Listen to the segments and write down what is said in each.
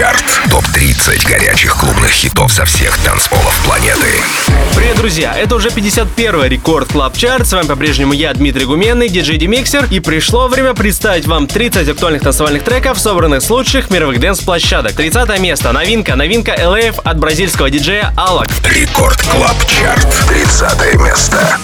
Chart. Топ-30 горячих клубных хитов со всех танцполов планеты. Привет, друзья! Это уже 51-й Record Club Chart. С вами по-прежнему я, Дмитрий Гуменный, диджей Демиксер. И пришло время представить вам 30 актуальных танцевальных треков, собранных с лучших мировых dance -площадок. 30 место. Новинка. Новинка LF от бразильского диджея Alok. Record Club Chart. 30 место.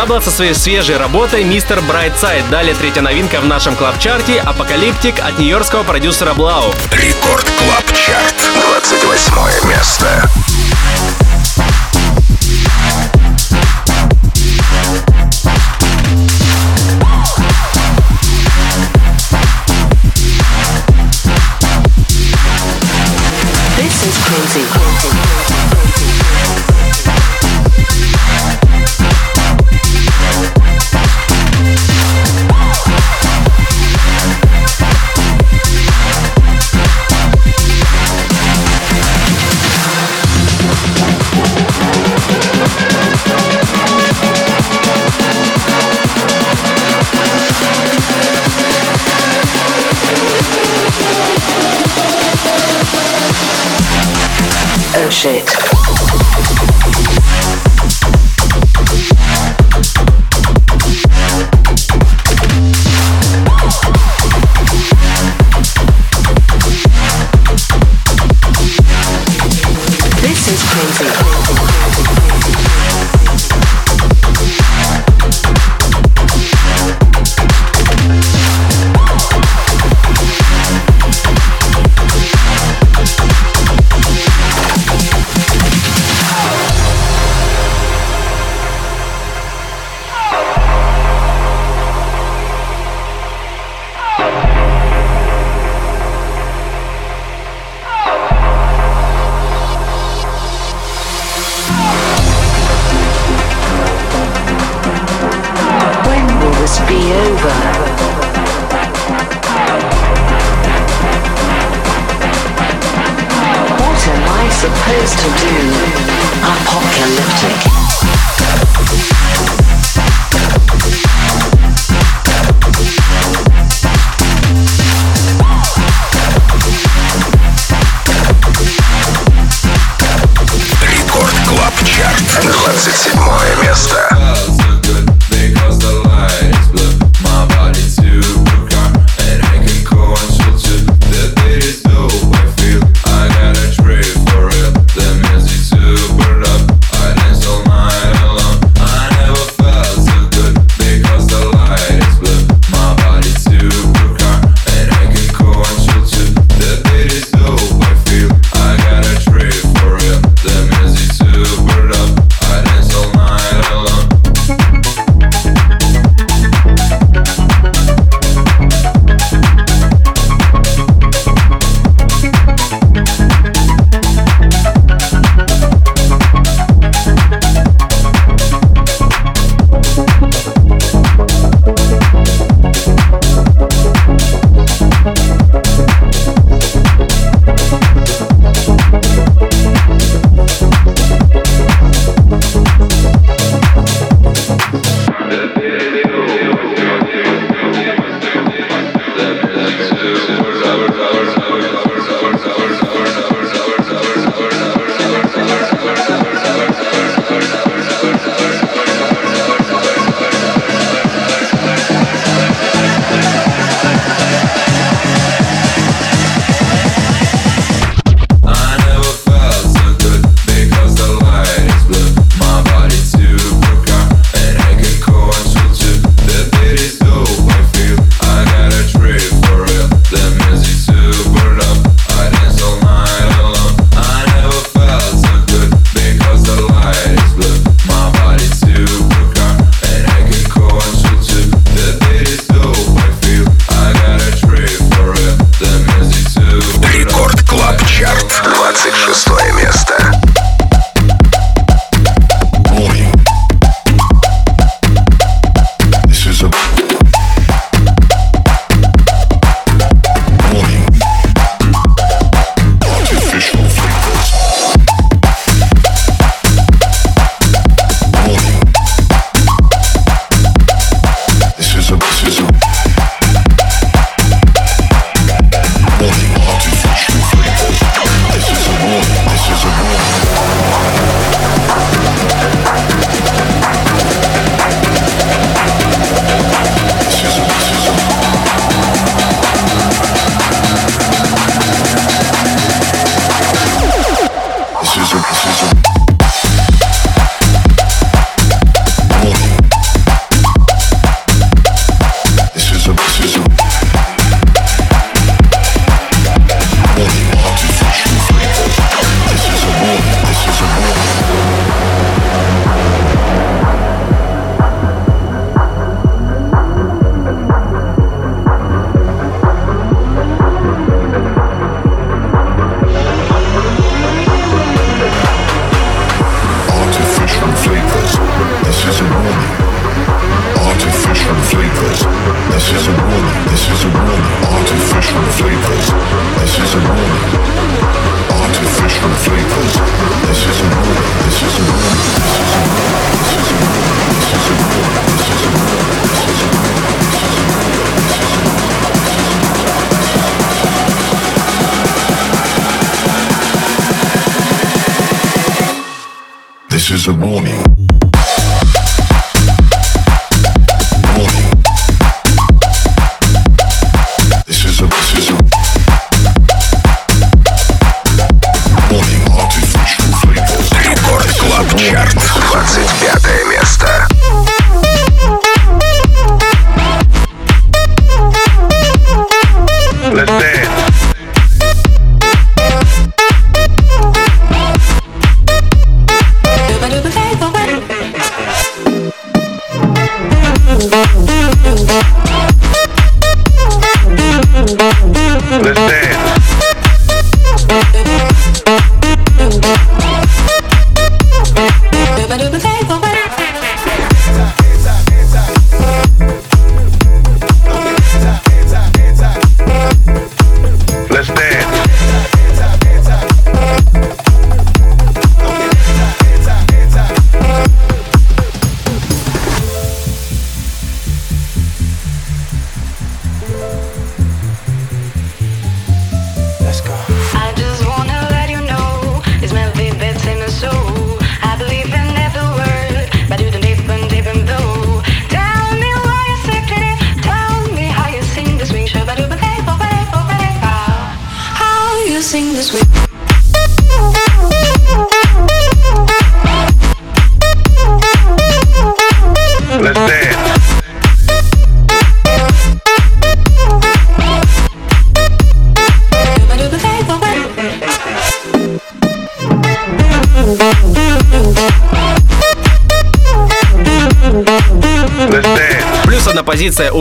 Diablo со своей свежей работой «Mr. Brightside». Далее третья новинка в нашем Club Chart е «Apocalyptic» от нью-йоркского продюсера 3LAU. Record Club Chart. 28 место.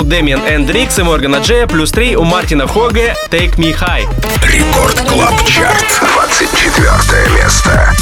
Дэмиан Эндрикс и Моргана Джея, плюс три у Мартина Хоге «Take Me High». Record Club Chart, 24 место.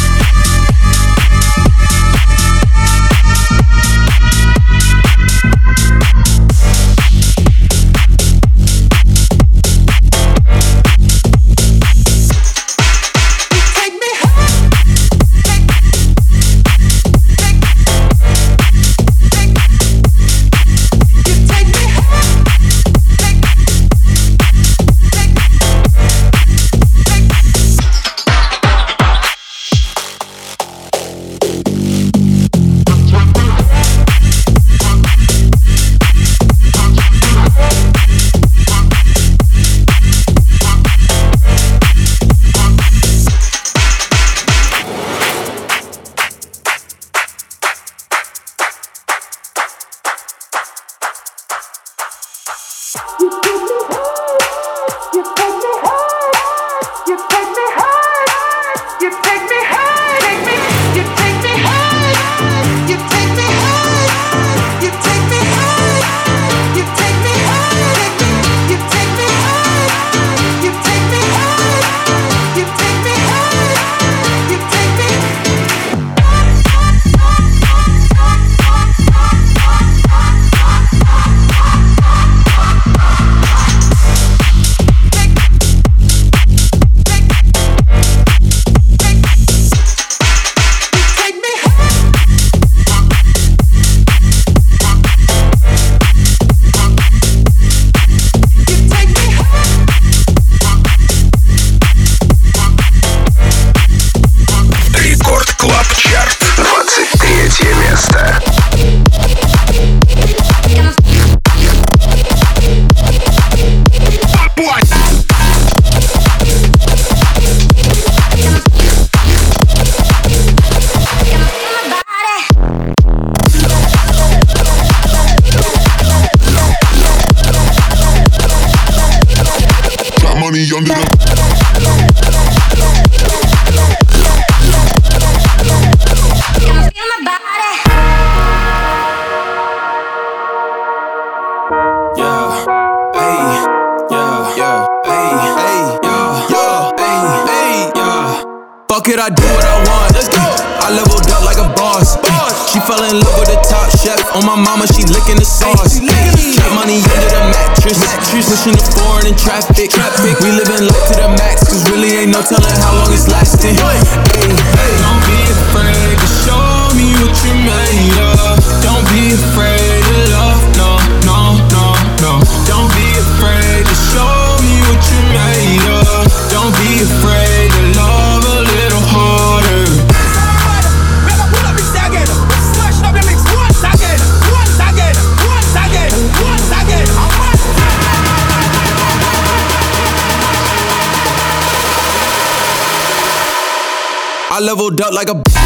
Like a.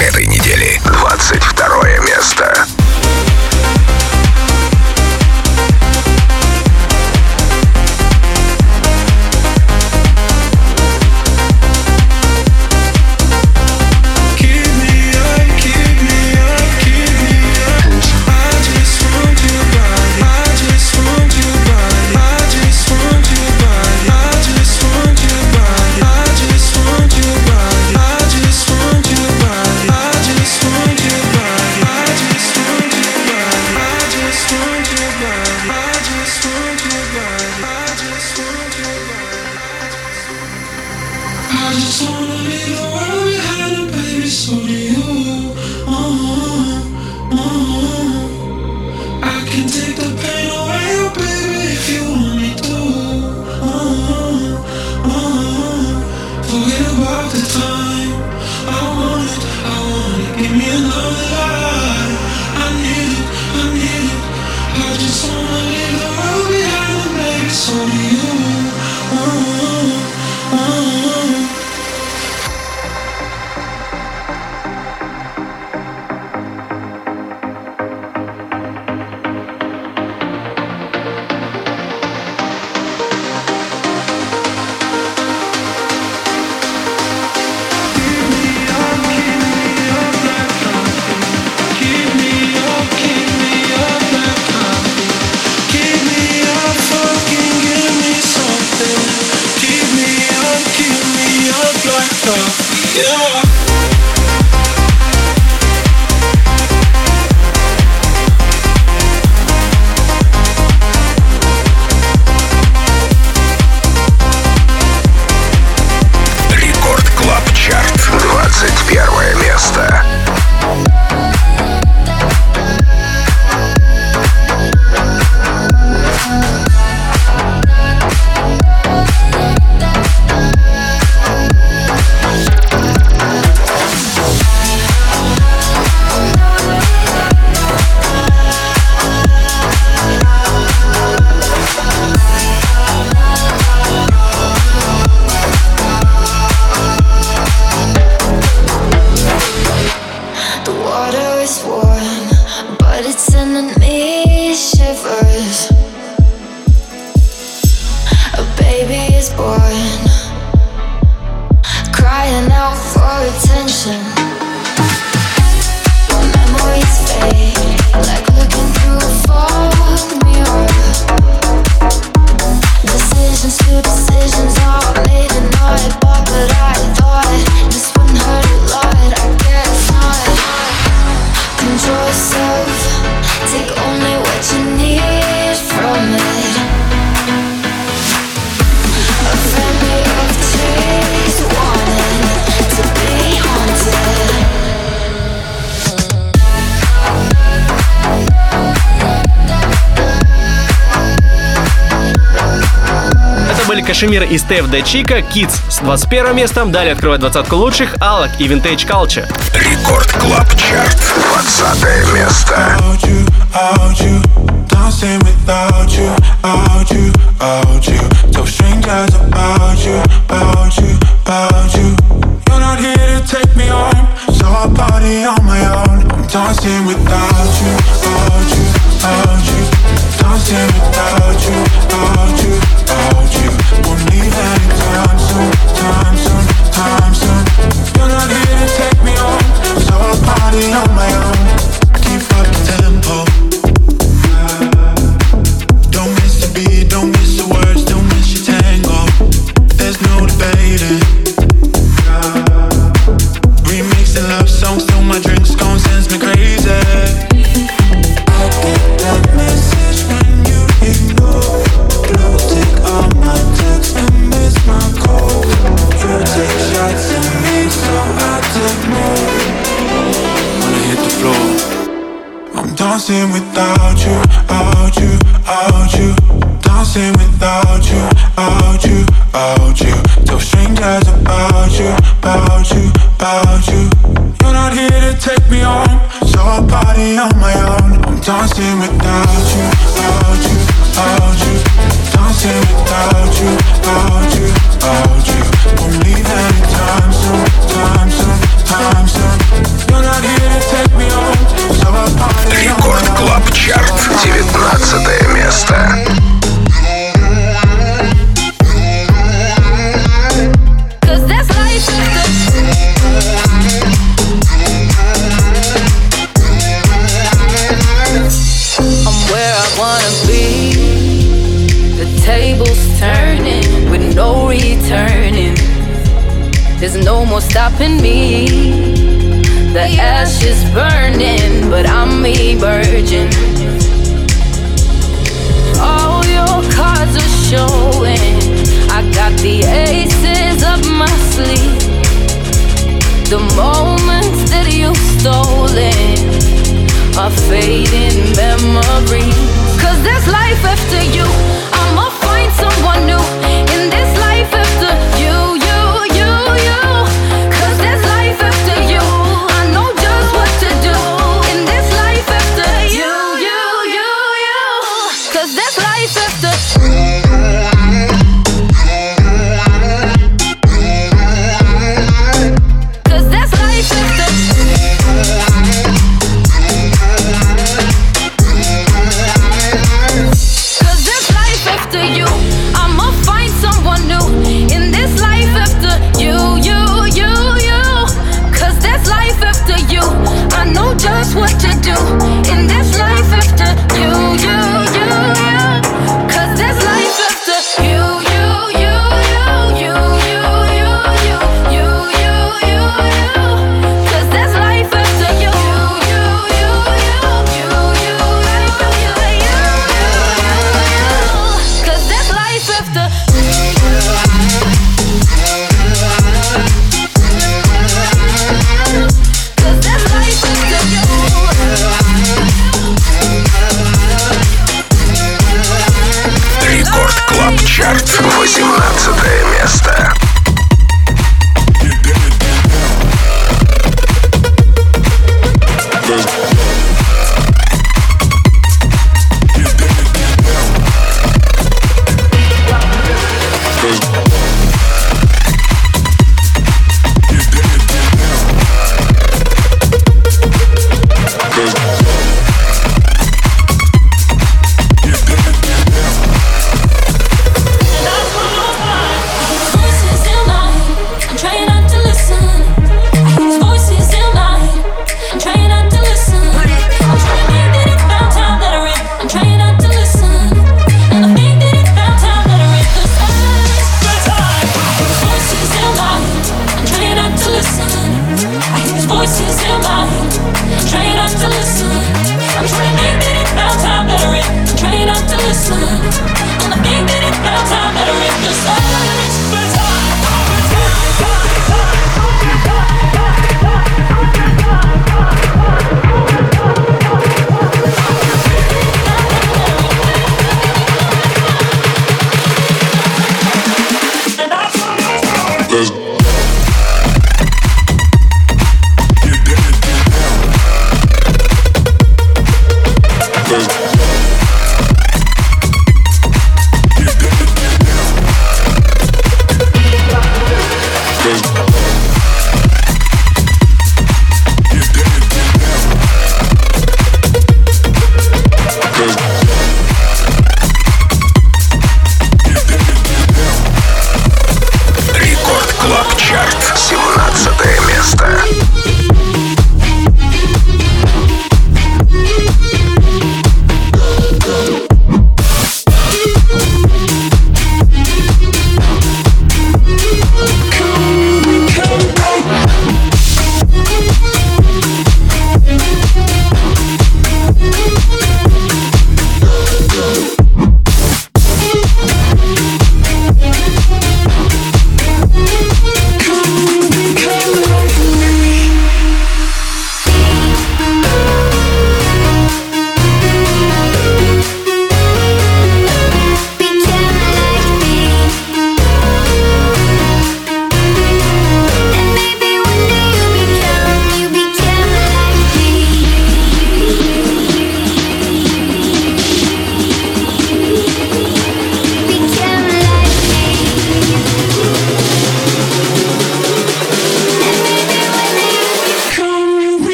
Perry. yeah. Кашемир и Стеф Де Чика, Kids с 21 местом, далее открывает двадцатку лучших, Алак и Vintage Culture. Рекорд Клаб Чарт, 20 место. Dancing without you, out you, out you Tell strangers about you, about you, about you You're not here to take me home So I party on my own. I'm dancing without you, out you, out you. Dancing without you, out you, out you. Won't leave anytime soon, time soon, time soon. You're not here to take me home. I party on my own Dancing without you, out you, out you. Dancing without you, out you, out you. Tell strangers about you, about you, about you. You're not here to take me home, so I party on my own. I'm dancing without you, out you, out you. Dancing without you, out you, out you. Won't leave anytime soon, time soon, time soon. You're not here to take me home, so I party.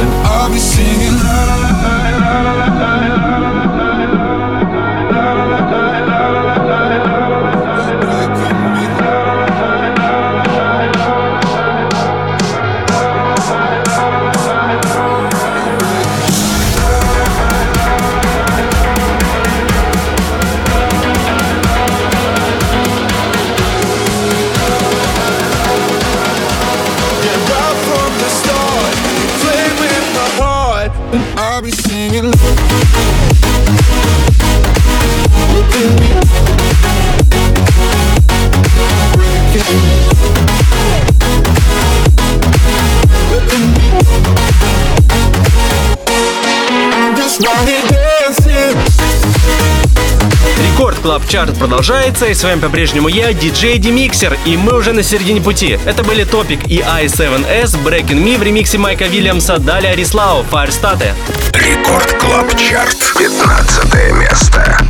And I'll be singing Club Chart продолжается, и с вами по-прежнему я, диджей Демиксер, и мы уже на середине пути. Это были Topic и A7S, Breaking Me в ремиксе Майка Вильямса, далее Арислау, Firestate. Record Club Chart. 15 место.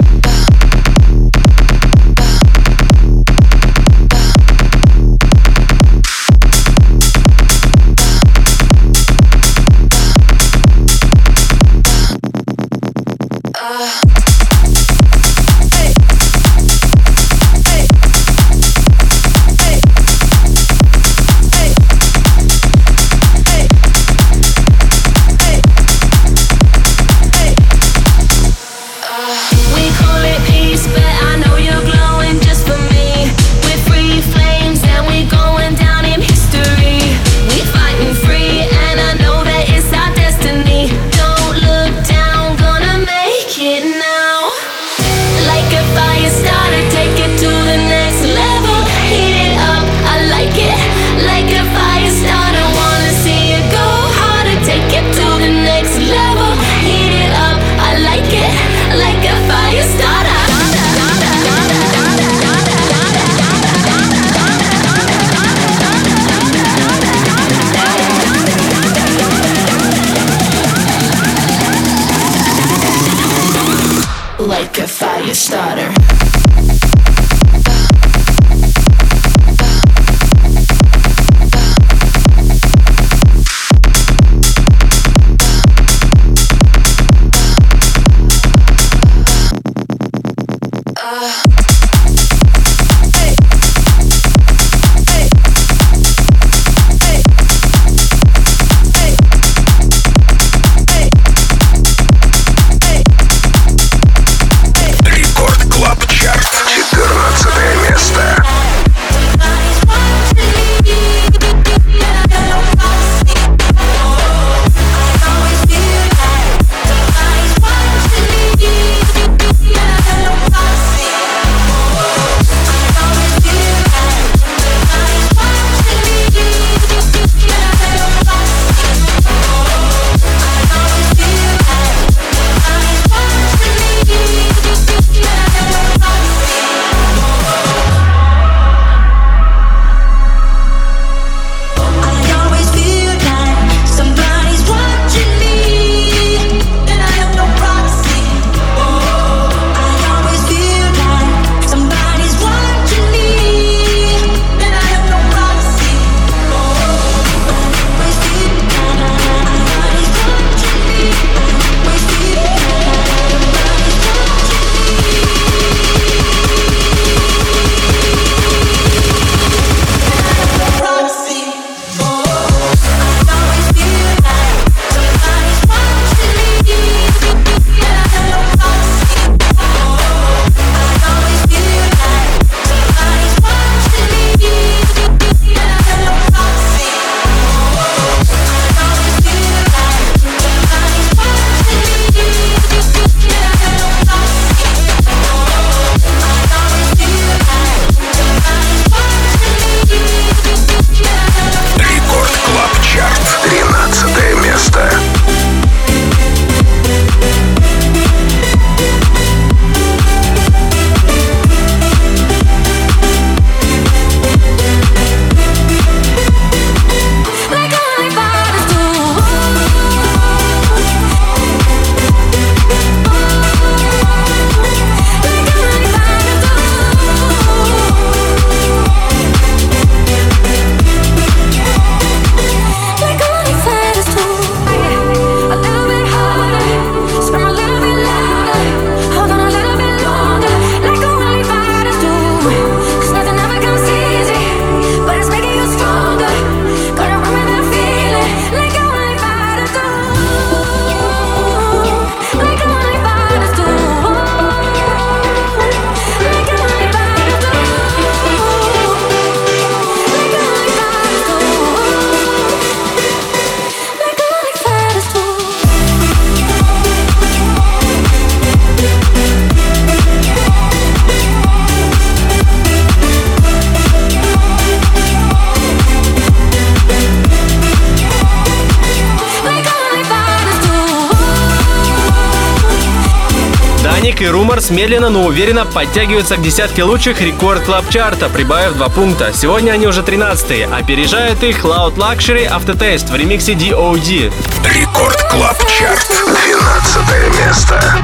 Медленно, но уверенно подтягиваются к десятке лучших Record Club Chart а, прибавив два пункта. Сегодня они уже 13 Опережает их Loud Luxury Aftertaste в ремиксе DOD. Record Club Chart. 12 место.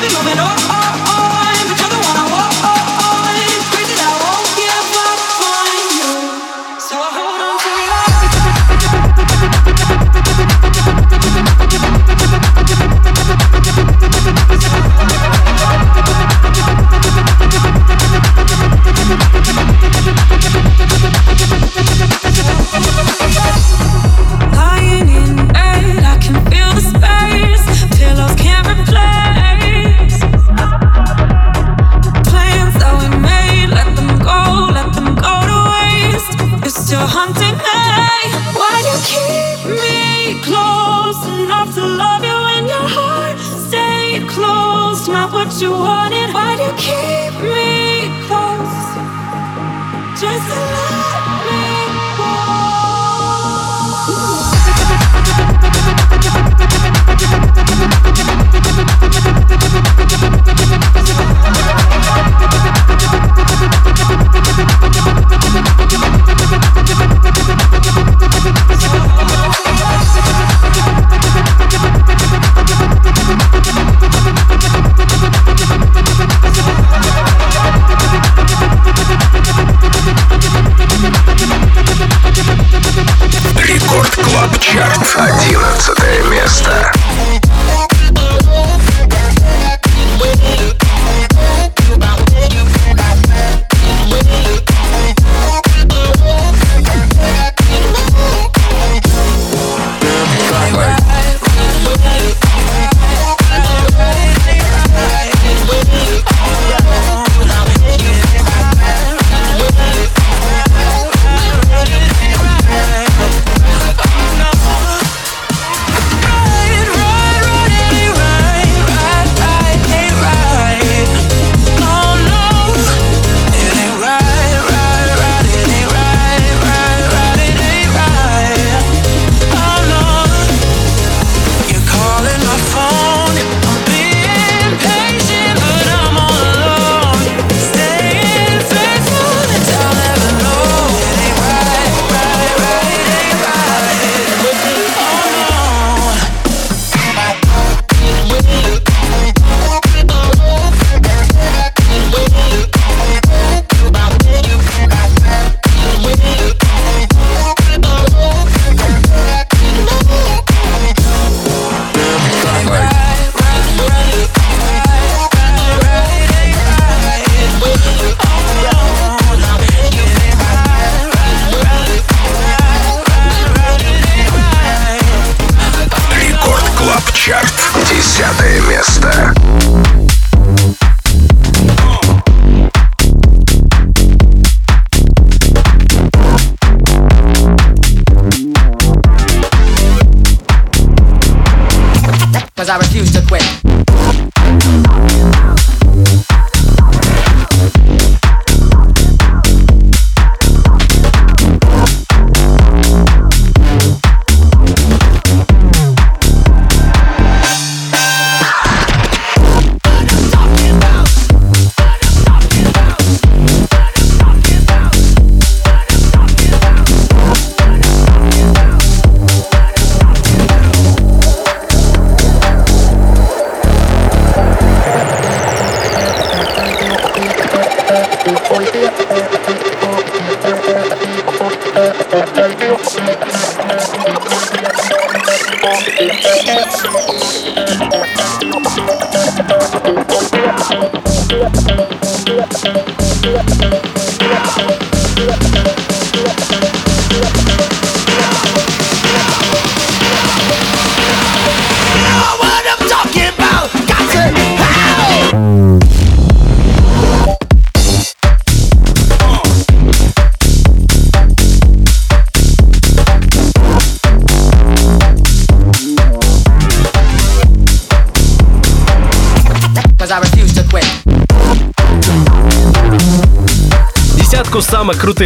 be moving on. close enough to love you when your heart. Stay close, not what you wanted. Why do you keep me close? Just to love. Феста.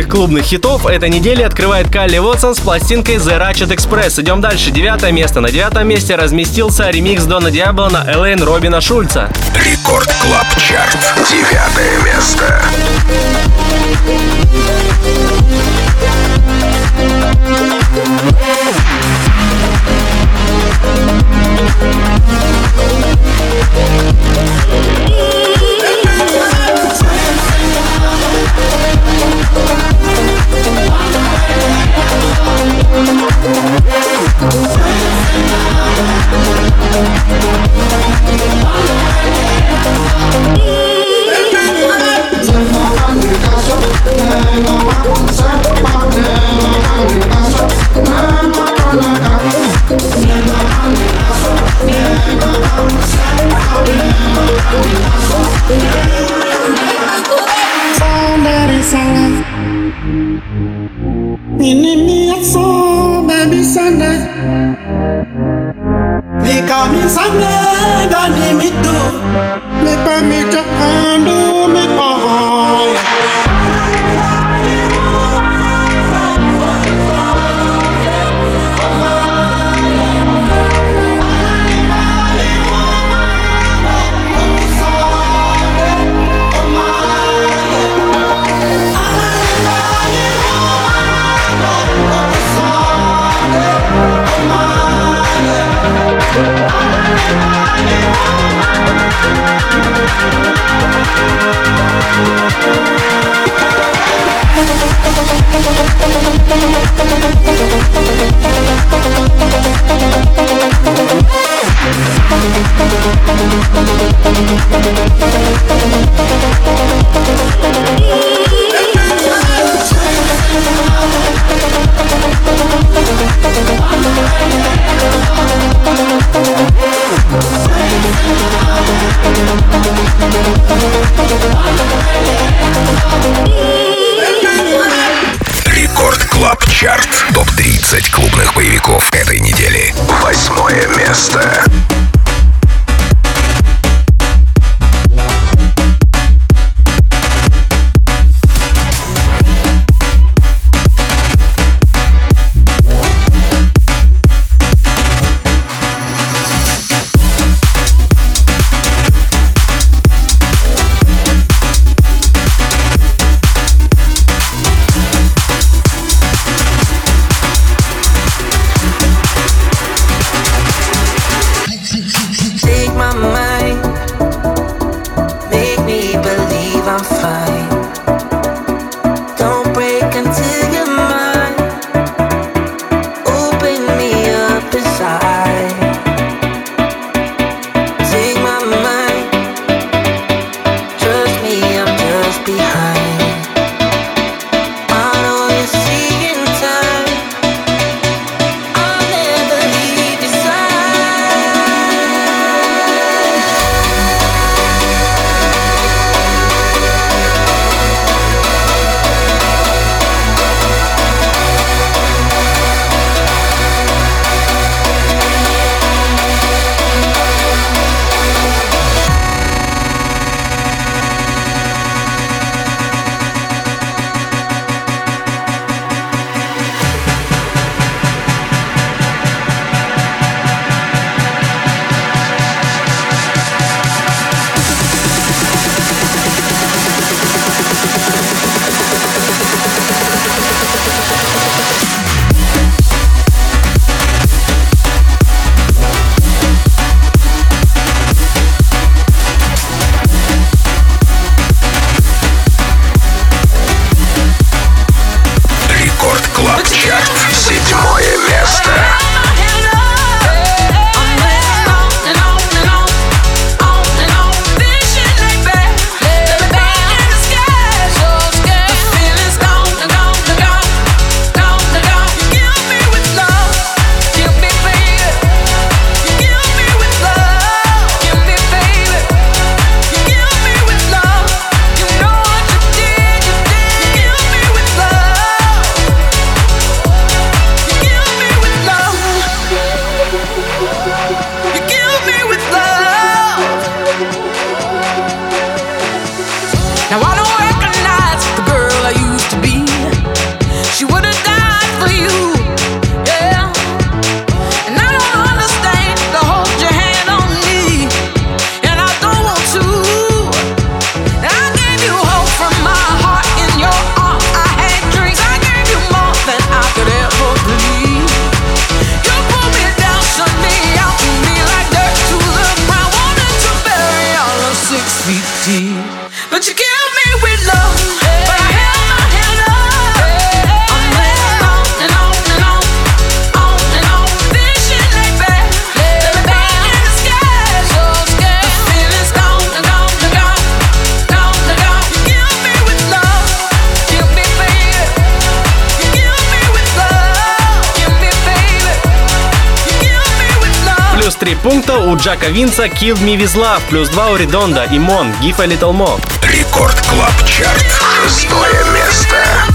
Крутых клубных хитов этой недели открывает Калли Уотсон с пластинкой The Ratchet Express. Идем дальше. Девятое место. На девятом месте разместился ремикс Дона Диабло на Alane Робина Шульца. Record Club Chart. Девятое место. Восьмое три пункта у Джака Винса Kill Me With Love, плюс два у Редонда Мон a Little More. Record Club Chart. Шестое место.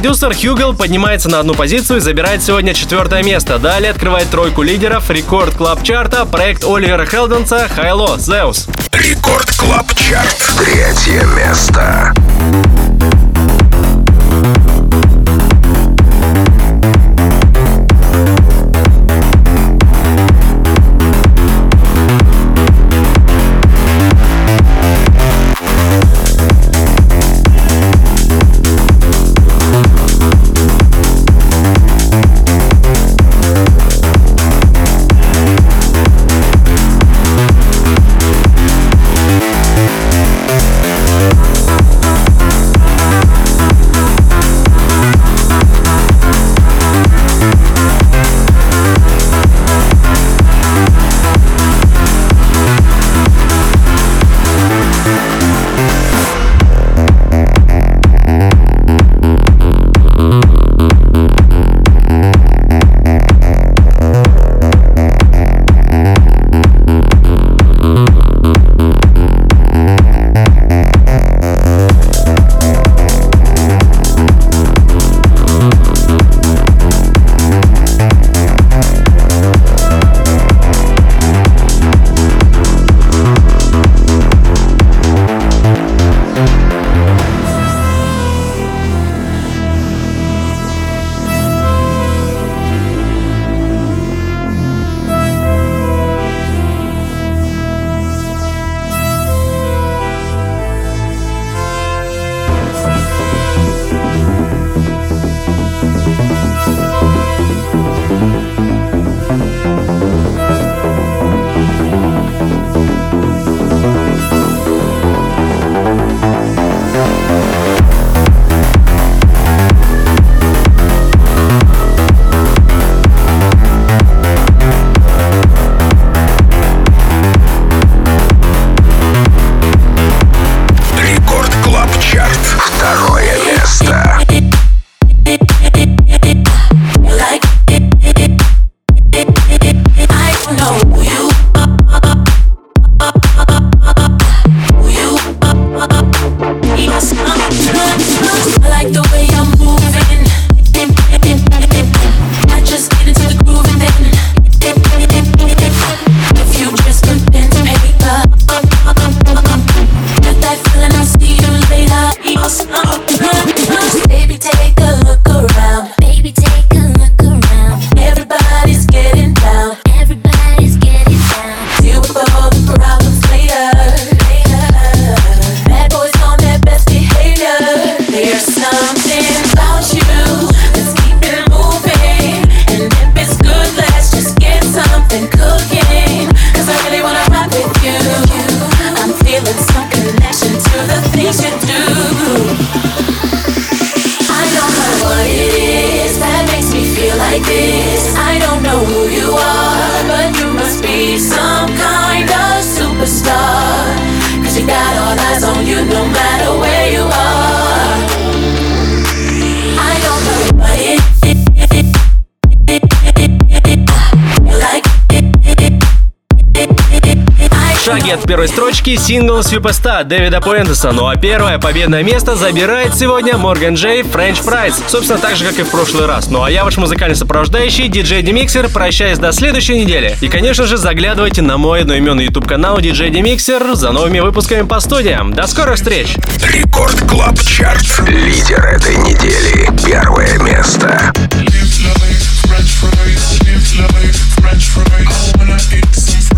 Продюсер Хьюгл поднимается на одну позицию и забирает сегодня четвертое место. Далее открывает тройку лидеров Record Club Chart а проект Оливера Хелденса «HI-LO Zeus». Record Club шаге от первой строчки сингл Superstar Дэвида Пуэнтеса. Ну а первое победное место забирает сегодня Морган Джей French Fries. Собственно, так же, как и в прошлый раз. Ну а я ваш музыкальный сопровождающий, диджей Демиксер, прощаюсь до следующей недели. И, конечно же, заглядывайте на мой одноименный YouTube канал диджей Демиксер за новыми выпусками по студиям. До скорых встреч! Record Club Chart. Лидер этой недели. Первое место. French fries, live life, French fries. I wanna eat some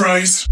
phrase.